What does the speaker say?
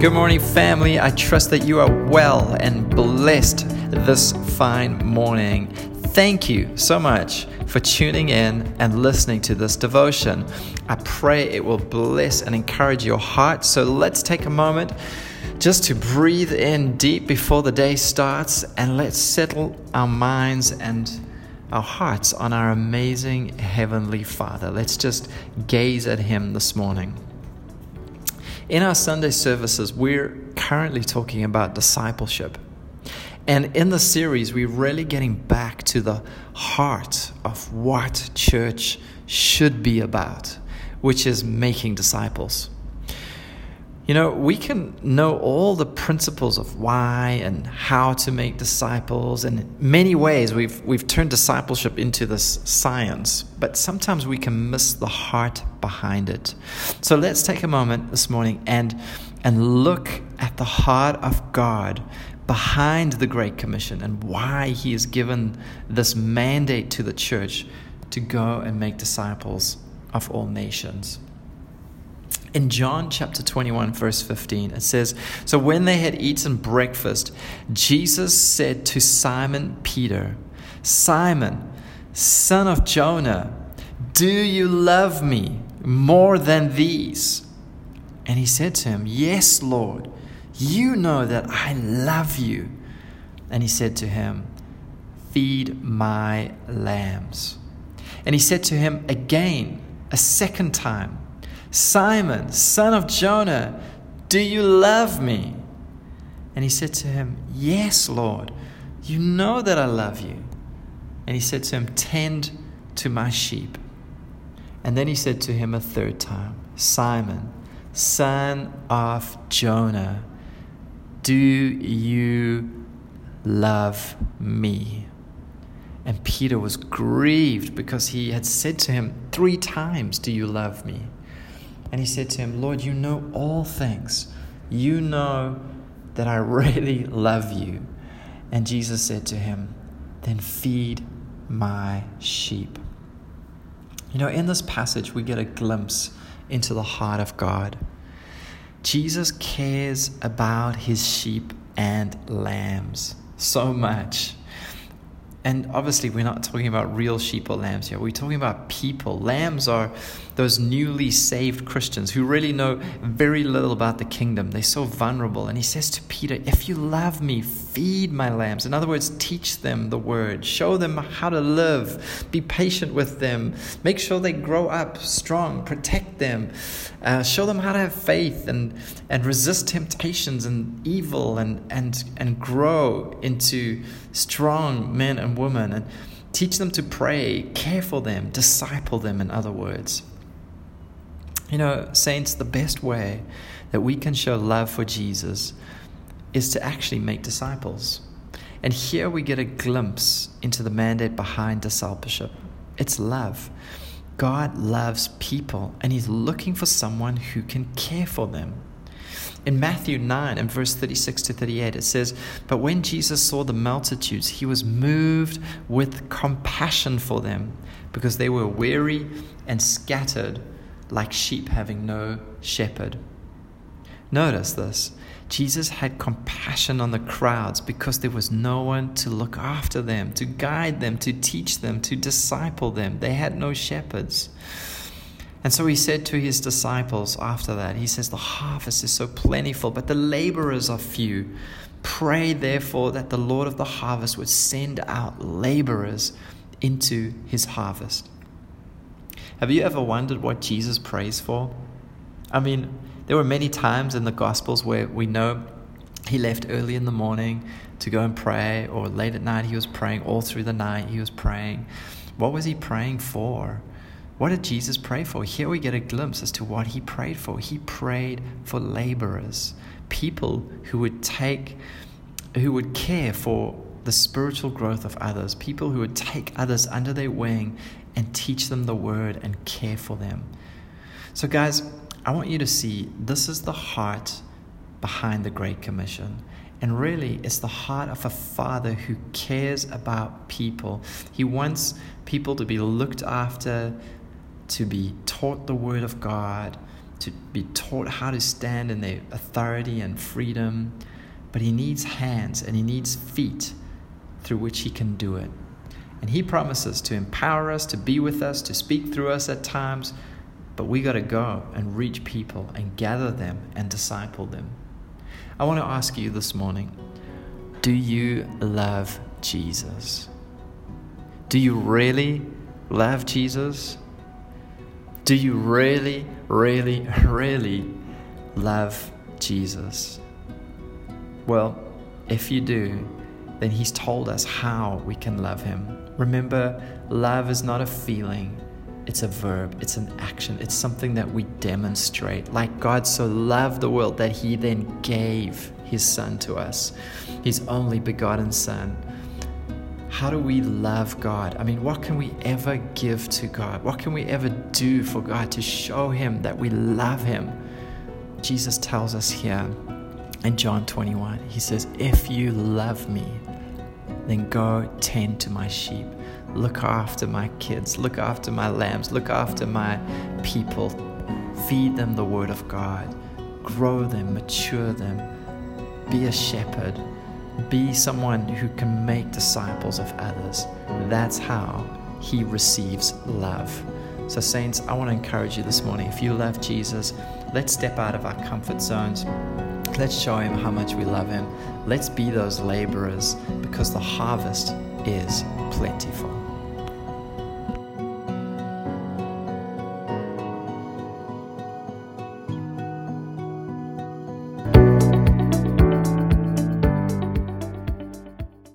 Good morning, family. I trust that you are well and blessed this fine morning. Thank you so much for tuning in and listening to this devotion. I pray it will bless and encourage your heart. So let's take a moment just to breathe in deep before the day starts and let's settle our minds and our hearts on our amazing Heavenly Father. Let's just gaze at Him this morning. In our Sunday services, we're currently talking about discipleship. And in the series, we're really getting back to the heart of what church should be about, which is making disciples. You know, we can know all the principles of why and how to make disciples. And in many ways, we've, we've turned discipleship into this science, but sometimes we can miss the heart behind it. So let's take a moment this morning and, and look at the heart of God behind the Great Commission and why He has given this mandate to the church to go and make disciples of all nations. In John chapter 21, verse 15, it says So when they had eaten breakfast, Jesus said to Simon Peter, Simon, son of Jonah, do you love me more than these? And he said to him, Yes, Lord, you know that I love you. And he said to him, Feed my lambs. And he said to him again, a second time, Simon, son of Jonah, do you love me? And he said to him, Yes, Lord, you know that I love you. And he said to him, Tend to my sheep. And then he said to him a third time, Simon, son of Jonah, do you love me? And Peter was grieved because he had said to him three times, Do you love me? And he said to him, Lord, you know all things. You know that I really love you. And Jesus said to him, Then feed my sheep. You know, in this passage, we get a glimpse into the heart of God. Jesus cares about his sheep and lambs so much. And obviously, we're not talking about real sheep or lambs here. We're talking about people. Lambs are those newly saved Christians who really know very little about the kingdom. They're so vulnerable. And he says to Peter, If you love me, feed my lambs. In other words, teach them the word, show them how to live, be patient with them, make sure they grow up strong, protect them, uh, show them how to have faith and, and resist temptations and evil and, and, and grow into strong men and women and teach them to pray, care for them, disciple them, in other words. You know, saints, the best way that we can show love for Jesus is to actually make disciples. And here we get a glimpse into the mandate behind discipleship it's love. God loves people, and He's looking for someone who can care for them. In Matthew 9 and verse 36 to 38, it says, But when Jesus saw the multitudes, he was moved with compassion for them because they were weary and scattered like sheep having no shepherd. Notice this Jesus had compassion on the crowds because there was no one to look after them, to guide them, to teach them, to disciple them. They had no shepherds. And so he said to his disciples after that, he says, The harvest is so plentiful, but the laborers are few. Pray therefore that the Lord of the harvest would send out laborers into his harvest. Have you ever wondered what Jesus prays for? I mean, there were many times in the Gospels where we know he left early in the morning to go and pray, or late at night he was praying, all through the night he was praying. What was he praying for? What did Jesus pray for? Here we get a glimpse as to what he prayed for. He prayed for laborers, people who would take, who would care for the spiritual growth of others, people who would take others under their wing and teach them the word and care for them. So, guys, I want you to see this is the heart behind the Great Commission. And really, it's the heart of a father who cares about people. He wants people to be looked after, to be taught the Word of God, to be taught how to stand in their authority and freedom, but he needs hands and he needs feet through which he can do it. And he promises to empower us, to be with us, to speak through us at times, but we got to go and reach people and gather them and disciple them. I want to ask you this morning do you love Jesus? Do you really love Jesus? Do you really, really, really love Jesus? Well, if you do, then He's told us how we can love Him. Remember, love is not a feeling, it's a verb, it's an action, it's something that we demonstrate. Like God so loved the world that He then gave His Son to us, His only begotten Son how do we love God? I mean, what can we ever give to God? What can we ever do for God to show Him that we love Him? Jesus tells us here in John 21, He says, If you love me, then go tend to my sheep. Look after my kids, look after my lambs, look after my people. Feed them the word of God, grow them, mature them, be a shepherd be someone who can make disciples of others. That's how he receives love. So, Saints, I want to encourage you this morning. If you love Jesus, let's step out of our comfort zones. Let's show him how much we love him. Let's be those laborers because the harvest is plentiful.